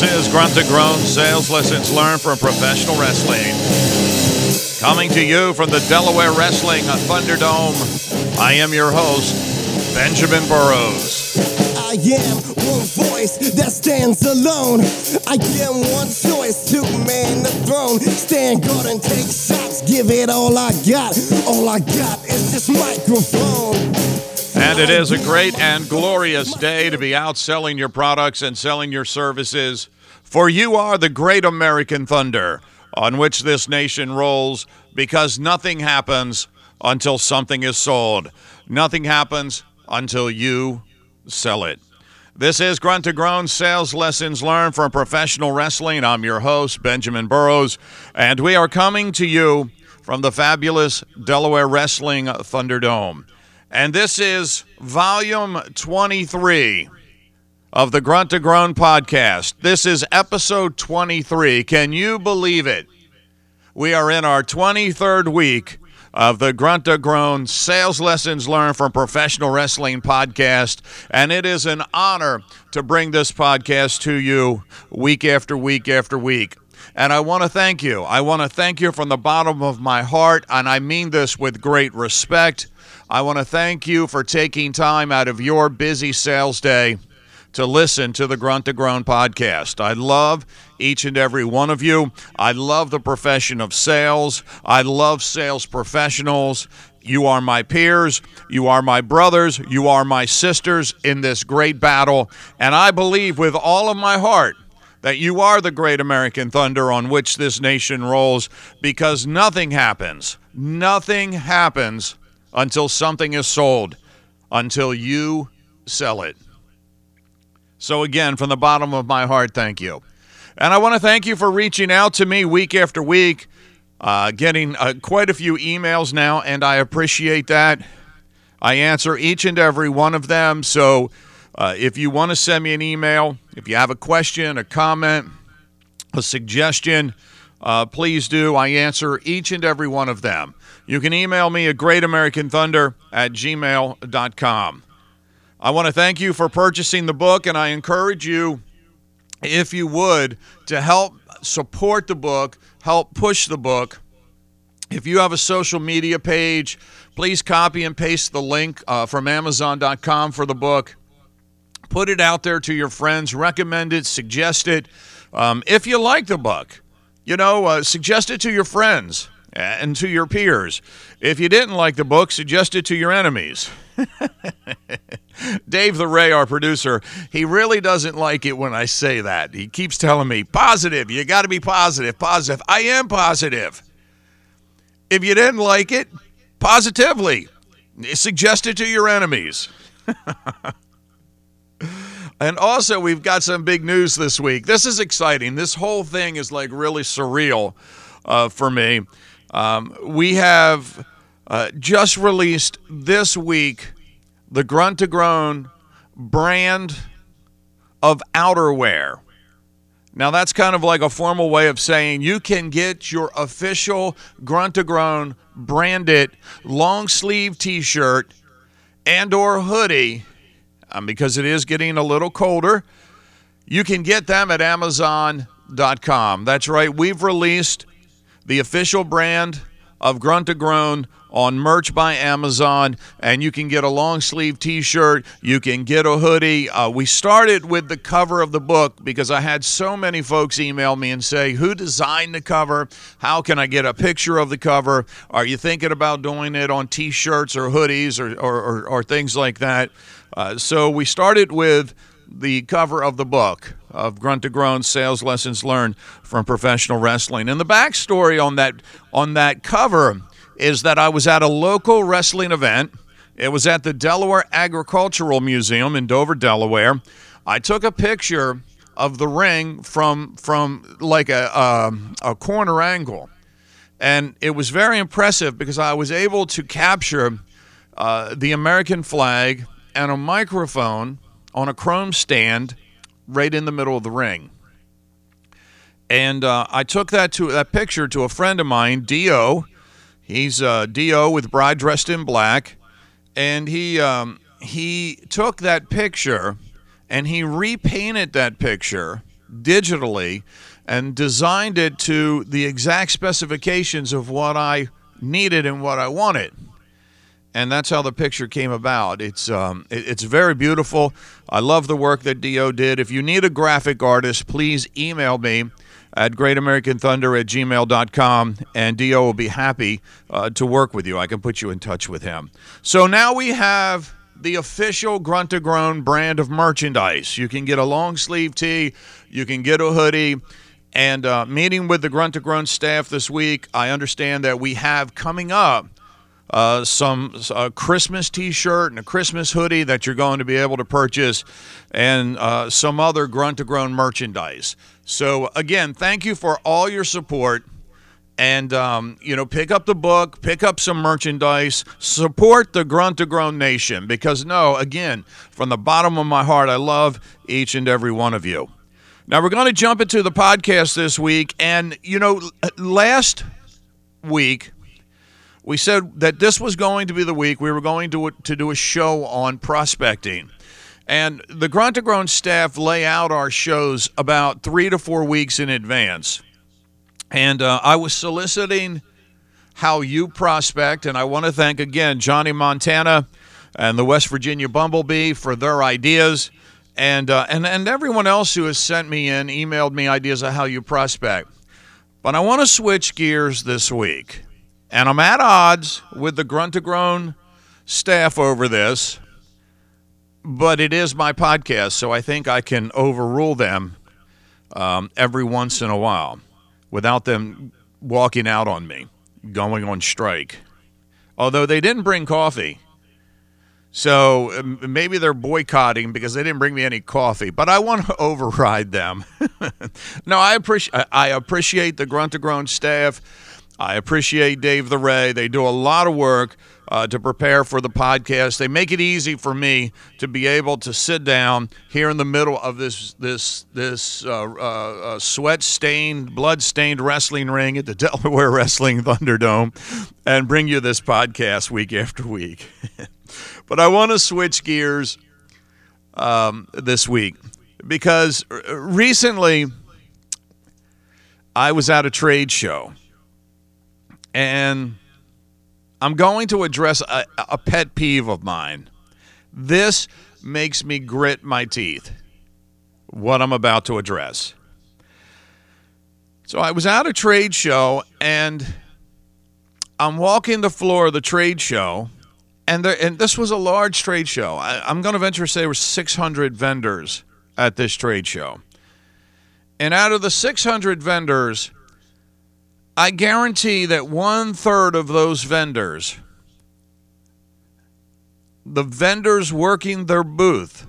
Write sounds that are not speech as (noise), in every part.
This is Grunt to Groan Sales Lessons Learned from Professional Wrestling. Coming to you from the Delaware Wrestling Thunderdome, I am your host, Benjamin Burrows. I am one voice that stands alone. I am one choice to man the throne. Stand guard and take shots. Give it all I got. All I got is this microphone. And it is a great and glorious day to be out selling your products and selling your services. For you are the great American thunder on which this nation rolls because nothing happens until something is sold. Nothing happens until you sell it. This is Grunt to Groan Sales Lessons Learned from Professional Wrestling. I'm your host, Benjamin Burrows, and we are coming to you from the fabulous Delaware Wrestling Thunderdome. And this is volume 23 of the Grunt to Groan podcast. This is episode 23. Can you believe it? We are in our 23rd week of the Grunt to Groan Sales Lessons Learned from Professional Wrestling podcast. And it is an honor to bring this podcast to you week after week after week. And I want to thank you. I want to thank you from the bottom of my heart, and I mean this with great respect. I want to thank you for taking time out of your busy sales day to listen to the Grunt to Groan podcast. I love each and every one of you. I love the profession of sales. I love sales professionals. You are my peers. You are my brothers. You are my sisters in this great battle. And I believe with all of my heart that you are the great American thunder on which this nation rolls because nothing happens. Nothing happens until something is sold, until you sell it. So, again, from the bottom of my heart, thank you. And I want to thank you for reaching out to me week after week, uh, getting uh, quite a few emails now, and I appreciate that. I answer each and every one of them. So, uh, if you want to send me an email, if you have a question, a comment, a suggestion, uh, please do. I answer each and every one of them. You can email me at greatamericanthunder at gmail.com. I want to thank you for purchasing the book, and I encourage you, if you would, to help support the book, help push the book. If you have a social media page, please copy and paste the link uh, from Amazon.com for the book. Put it out there to your friends, recommend it, suggest it. Um, if you like the book, you know, uh, suggest it to your friends and to your peers. If you didn't like the book, suggest it to your enemies. (laughs) Dave the Ray, our producer, he really doesn't like it when I say that. He keeps telling me, positive, you got to be positive, positive. I am positive. If you didn't like it, positively, suggest it to your enemies. (laughs) and also, we've got some big news this week. This is exciting. This whole thing is like really surreal uh, for me. Um, we have uh, just released this week the Grunt to Groan brand of outerwear. Now, that's kind of like a formal way of saying you can get your official Grunt to Groan branded long sleeve t shirt and or hoodie um, because it is getting a little colder. You can get them at Amazon.com. That's right, we've released the official brand of Grunt to Groan on merch by Amazon, and you can get a long sleeve t shirt. You can get a hoodie. Uh, we started with the cover of the book because I had so many folks email me and say, Who designed the cover? How can I get a picture of the cover? Are you thinking about doing it on t shirts or hoodies or, or, or, or, things like that? Uh, so we started with the cover of the book of Grunt to Groan Sales Lessons Learned from Professional Wrestling. And the backstory on that on that cover is that I was at a local wrestling event. It was at the Delaware Agricultural Museum in Dover, Delaware. I took a picture of the ring from from like a um, a corner angle, and it was very impressive because I was able to capture uh, the American flag and a microphone on a chrome stand right in the middle of the ring. And uh, I took that to that picture to a friend of mine, Dio. He's uh, Dio with Bride Dressed in Black, and he um, he took that picture and he repainted that picture digitally and designed it to the exact specifications of what I needed and what I wanted. And that's how the picture came about. It's um, it, it's very beautiful. I love the work that Dio did. If you need a graphic artist, please email me at greatamericanthunder at gmail.com, and Dio will be happy uh, to work with you. I can put you in touch with him. So now we have the official Grunt Groan brand of merchandise. You can get a long sleeve tee, you can get a hoodie. And uh, meeting with the Grunt to staff this week, I understand that we have coming up uh, some a Christmas T-shirt and a Christmas hoodie that you're going to be able to purchase, and uh, some other Grunt to Groan merchandise. So again, thank you for all your support. And um, you know, pick up the book, pick up some merchandise, support the Grunt to Groan Nation because no, again, from the bottom of my heart, I love each and every one of you. Now we're going to jump into the podcast this week, and you know, last week we said that this was going to be the week we were going to to do a show on prospecting. And the Groan staff lay out our shows about three to four weeks in advance. And uh, I was soliciting how you prospect, and I want to thank again Johnny Montana and the West Virginia Bumblebee for their ideas, and uh, and and everyone else who has sent me in, emailed me ideas of how you prospect. But I want to switch gears this week, and I'm at odds with the Grunt to Groan staff over this, but it is my podcast, so I think I can overrule them um, every once in a while without them walking out on me, going on strike. Although they didn't bring coffee. So maybe they're boycotting because they didn't bring me any coffee, but I want to (laughs) override them. (laughs) no, I appreciate I appreciate the Grunt to Groan staff. I appreciate Dave the Ray. They do a lot of work uh, to prepare for the podcast. They make it easy for me to be able to sit down here in the middle of this this this uh, uh, uh sweat stained, blood stained wrestling ring at the (laughs) Delaware Wrestling Thunderdome, and bring you this podcast week after week. (laughs) but I want to switch gears um, this week because recently I was at a trade show and I'm going to address a, a pet peeve of mine. This makes me grit my teeth. What I'm about to address. So I was at a trade show and I'm walking the floor of the trade show, and there, and this was a large trade show. I, I'm going to venture to say there were 600 vendors at this trade show, and out of the 600 vendors, I guarantee that one third of those vendors, the vendors working their booth,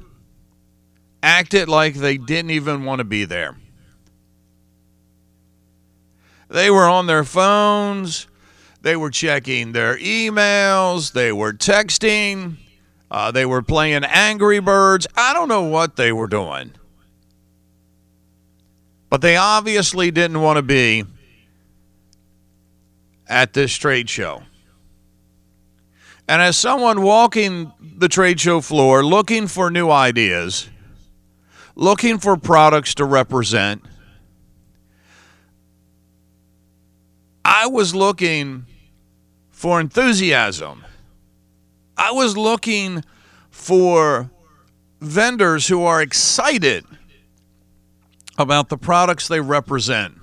acted like they didn't even want to be there. They were on their phones, they were checking their emails, they were texting, uh, they were playing Angry Birds. I don't know what they were doing. But they obviously didn't want to be at this trade show. And as someone walking the trade show floor looking for new ideas, looking for products to represent, I was looking for enthusiasm. I was looking for vendors who are excited about the products they represent.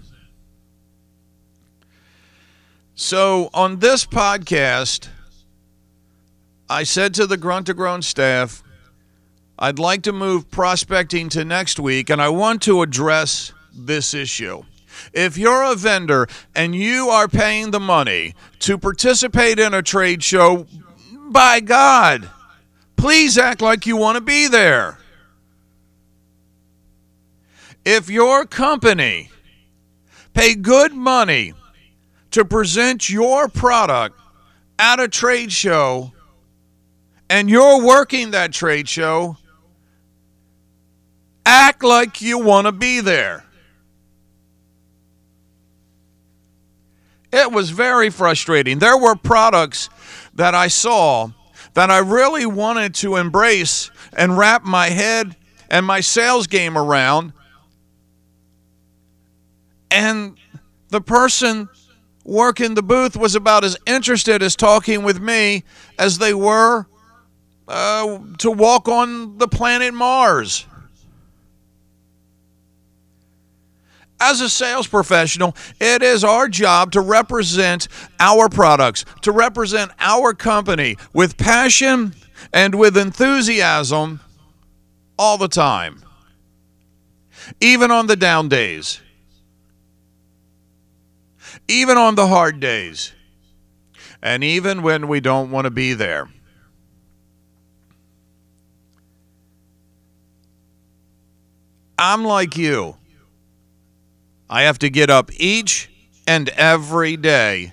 So on this podcast, I said to the Grunt to Groan staff, I'd like to move prospecting to next week, and I want to address this issue. If you're a vendor and you are paying the money to participate in a trade show, by God, please act like you want to be there. If your company pay good money to present your product at a trade show and you're working that trade show, act like you want to be there. It was very frustrating. There were products that I saw that I really wanted to embrace and wrap my head and my sales game around. And the person working the booth was about as interested as talking with me as they were uh, to walk on the planet Mars. As a sales professional, it is our job to represent our products, to represent our company with passion and with enthusiasm all the time, even on the down days, even on the hard days, and even when we don't want to be there. I'm like you. I have to get up each and every day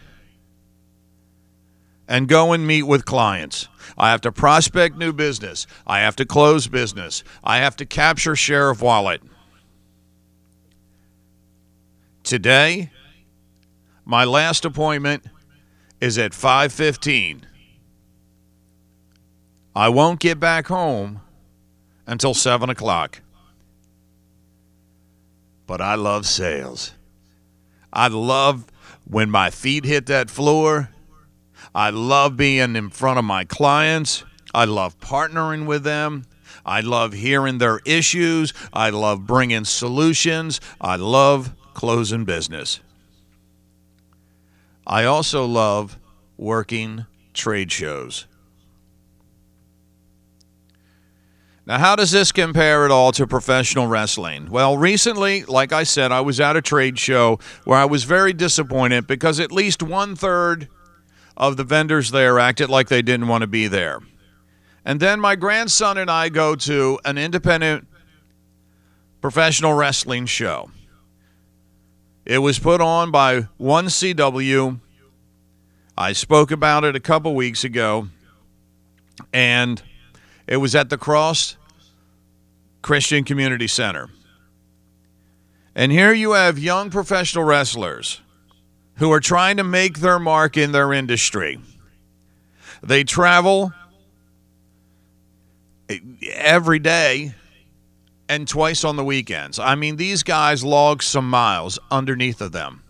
and go and meet with clients. I have to prospect new business. I have to close business. I have to capture share of wallet. Today, my last appointment is at 5:15. I won't get back home until 7 o'clock but I love sales. I love when my feet hit that floor. I love being in front of my clients. I love partnering with them. I love hearing their issues. I love bringing solutions. I love closing business. I also love working trade shows. Now, how does this compare at all to professional wrestling? Well, recently, like I said, I was at a trade show where I was very disappointed because at least one third of the vendors there acted like they didn't want to be there. And then my grandson and I go to an independent professional wrestling show. It was put on by 1CW. I spoke about it a couple weeks ago. And it was at the Cross Christian Community Center. And here you have young professional wrestlers who are trying to make their mark in their industry. They travel eh, every day and twice on the weekends. I mean, these guys log some miles underneath of them.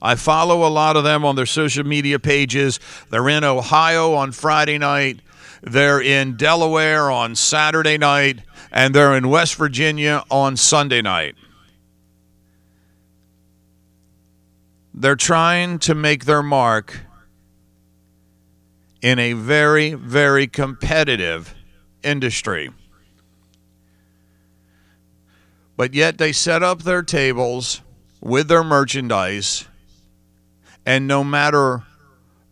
I follow a lot of them on their social media pages. They're in Ohio on Friday night. They're in Delaware on Saturday night, and they're in West Virginia on Sunday night. They're trying to make their mark in a very, very competitive industry. But yet they set up their tables with their merchandise, and no matter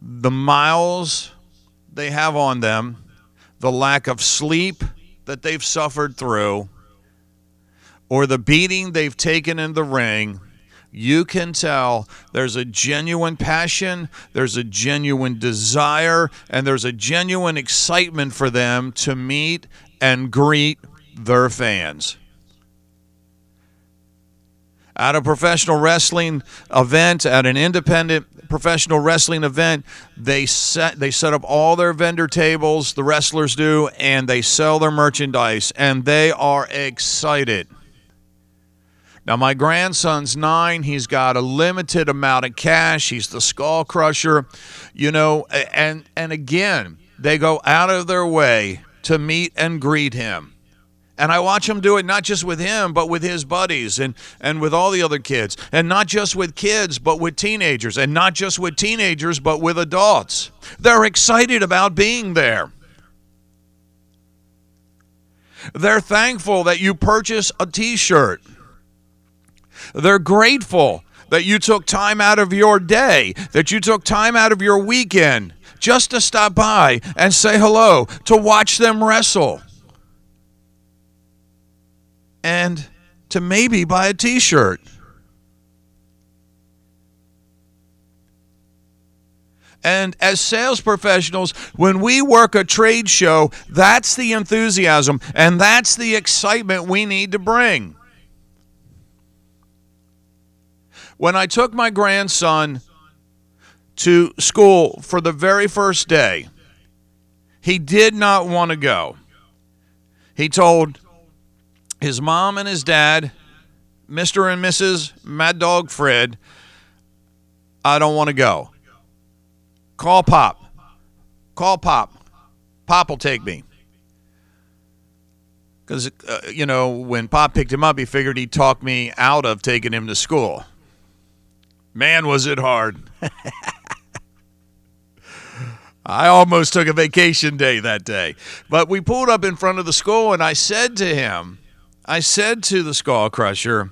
the miles they have on them, the lack of sleep that they've suffered through, or the beating they've taken in the ring, you can tell there's a genuine passion, there's a genuine desire, and there's a genuine excitement for them to meet and greet their fans. At a professional wrestling event, at an independent professional wrestling event, they set they set up all their vendor tables, the wrestlers do, and they sell their merchandise, and they are excited. Now, my grandson's nine. He's got a limited amount of cash. He's the skull crusher, you know, and and again, they go out of their way to meet and greet him. And I watch him do it not just with him, but with his buddies and, and with all the other kids. And not just with kids, but with teenagers. And not just with teenagers, but with adults. They're excited about being there. They're thankful that you purchase a t shirt. They're grateful that you took time out of your day, that you took time out of your weekend just to stop by and say hello, to watch them wrestle and to maybe buy a t shirt. And as sales professionals, when we work a trade show, that's the enthusiasm and that's the excitement we need to bring. When I took my grandson to school for the very first day, he did not want to go. He told his mom and his dad Mr. and Mrs. Mad Dog Fred, I don't want to go. Call Pop. Call Pop. Pop will take me. Because, uh, you know, when Pop picked him up, he figured he'd talk me out of taking him to school. Man, was it hard. (laughs) I almost took a vacation day that day. But we pulled up in front of the school, and I said to him, I said to the skull crusher,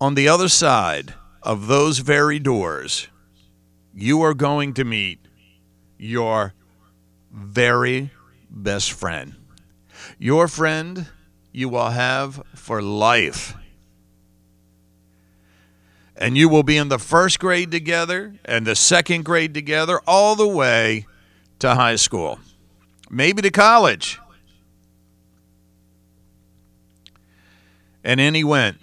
on the other side of those very doors, you are going to meet your very best friend. Your friend you will have for life. And you will be in the first grade together and the second grade together, all the way to high school, maybe to college. And in he went.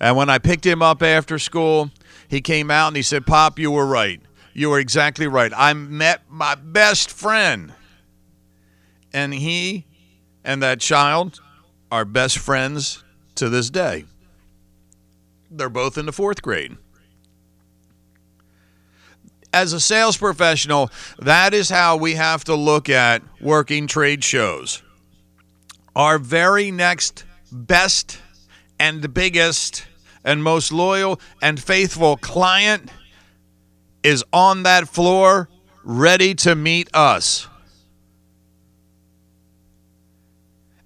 And when I picked him up after school, he came out and he said, Pop, you were right. You were exactly right. I met my best friend. And he and that child are best friends to this day. They're both in the fourth grade. As a sales professional, that is how we have to look at working trade shows. Our very next best and biggest and most loyal and faithful client is on that floor ready to meet us.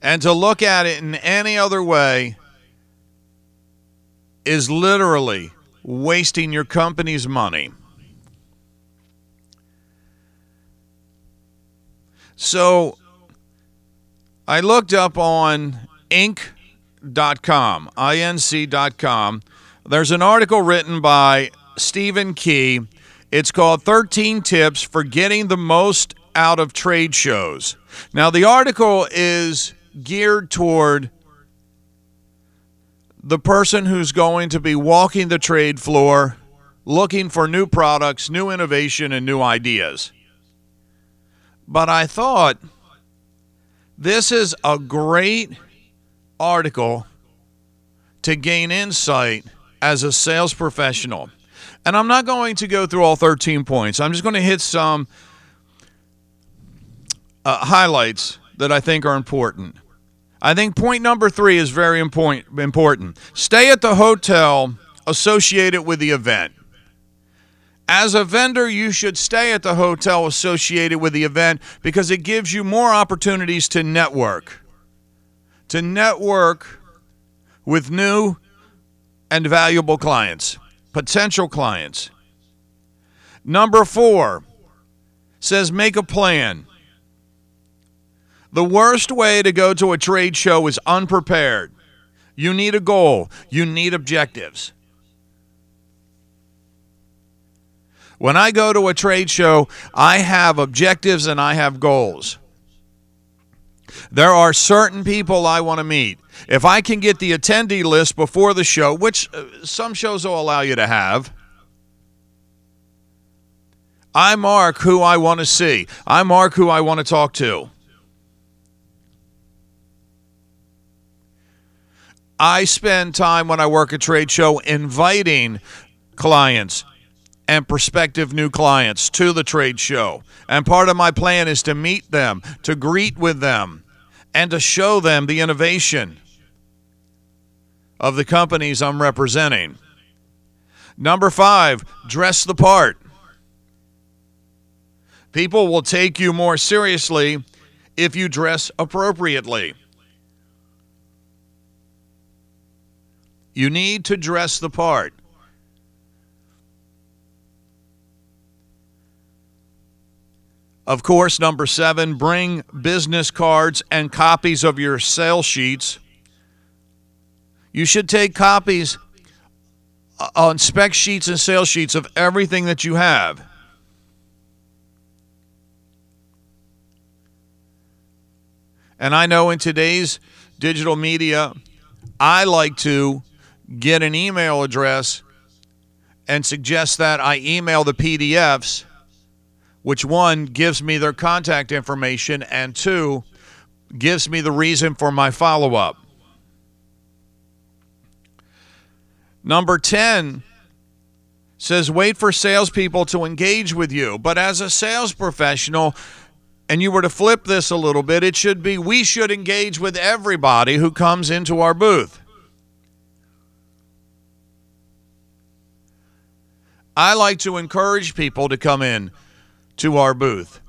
And to look at it in any other way is literally wasting your company's money. So I looked up on Inc.com, inc.com. There's an article written by Stephen Key. It's called 13 Tips for Getting the Most Out of Trade Shows. Now, the article is geared toward the person who's going to be walking the trade floor looking for new products, new innovation, and new ideas. But I thought this is a great article to gain insight as a sales professional. And I'm not going to go through all 13 points. I'm just going to hit some uh, highlights that I think are important. I think point number three is very important. Stay at the hotel associated with the event. As a vendor, you should stay at the hotel associated with the event because it gives you more opportunities to network. To network with new and valuable clients, potential clients. Number four says make a plan. The worst way to go to a trade show is unprepared. You need a goal, you need objectives. When I go to a trade show, I have objectives and I have goals. There are certain people I want to meet. If I can get the attendee list before the show, which uh, some shows will allow you to have, I mark who I want to see. I mark who I want to talk to. I spend time when I work a trade show inviting clients and prospective new clients to the trade show. And part of my plan is to meet them, to greet with them, and to show them the innovation of the companies I'm representing. Number five, dress the part. People will take you more seriously if you dress appropriately. You need to dress the part. Of course, number seven, bring business cards and copies of your sales sheets. You should take copies uh, on spec sheets and sales sheets of everything that you have. And I know in today's digital media, I like to get an email address and suggest that I email the PDFs, which one gives me their contact information, and two gives me the reason for my follow up. Number 10 says wait for salespeople to engage with you. But as a sales professional, and you were to flip this a little bit, it should be we should engage with everybody who comes into our booth. I like to encourage people to come in to our booth.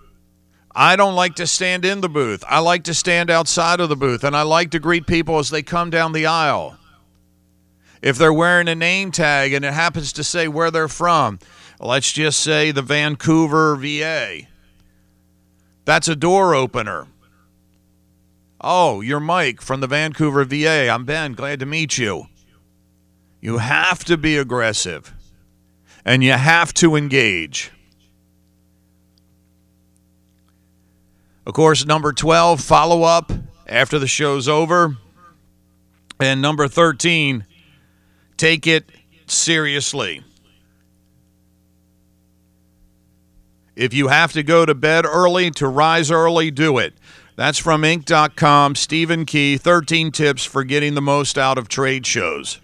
I don't like to stand in the booth. I like to stand outside of the booth and I like to greet people as they come down the aisle. If they're wearing a name tag and it happens to say where they're from, let's just say the Vancouver VA. That's a door opener. Oh, you're Mike from the Vancouver VA. I'm Ben. Glad to meet you. You have to be aggressive and you have to engage. Of course, number 12, follow up after the show's over. And number 13, take it seriously. If you have to go to bed early to rise early, do it. That's from Inc.com, Stephen Key, 13 tips for getting the most out of trade shows.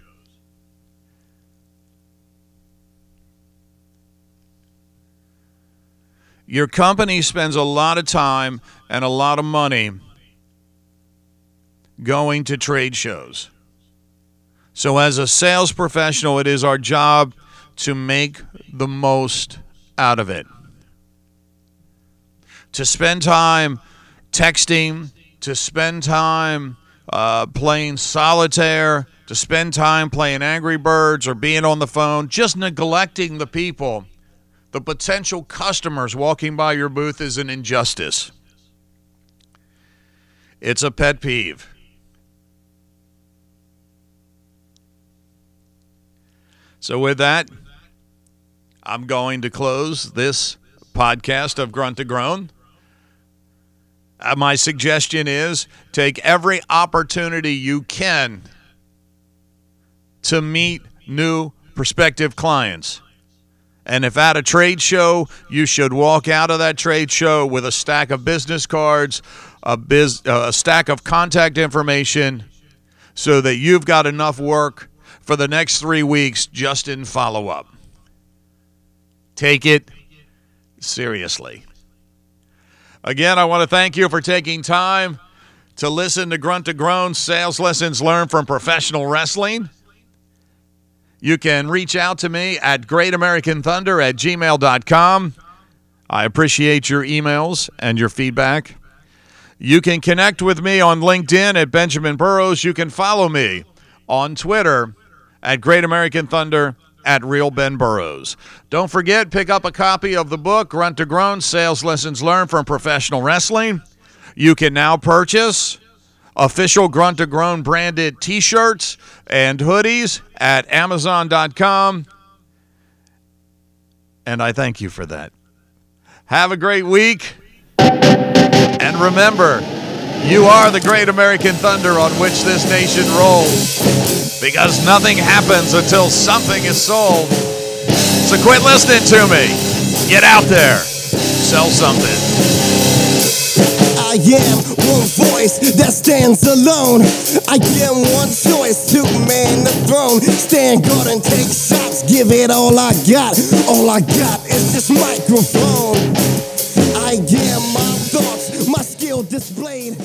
Your company spends a lot of time and a lot of money going to trade shows. So, as a sales professional, it is our job to make the most out of it. To spend time texting, to spend time uh, playing solitaire, to spend time playing Angry Birds or being on the phone, just neglecting the people the potential customers walking by your booth is an injustice. It's a pet peeve. So, with that, I'm going to close this podcast of Grunt to Groan. Uh, my suggestion is take every opportunity you can to meet new prospective clients. And if at a trade show, you should walk out of that trade show with a stack of business cards, a, biz, uh, a stack of contact information, so that you've got enough work for the next three weeks just in follow up. Take it seriously. Again, I want to thank you for taking time to listen to Grunt to Groan sales lessons learned from professional wrestling. You can reach out to me at greatamericanthunder at gmail.com. I appreciate your emails and your feedback. You can connect with me on LinkedIn at Benjamin Burrows. You can follow me on Twitter at Great American Thunder at Real Ben. Don't forget, pick up a copy of the book, Grunt to Groan Sales Lessons Learned from Professional Wrestling. You can now purchase official Grunt to Groan branded t shirts and hoodies at Amazon.com. And I thank you for that. Have a great week. And remember, you are the great American thunder on which this nation rolls. Because nothing happens until something is sold. So quit listening to me. Get out there. Sell something. I am one voice that stands alone. I am one choice to man the throne. Stand guard and take shots. Give it all I got. All I got is this microphone. I am my thoughts, my skill displayed.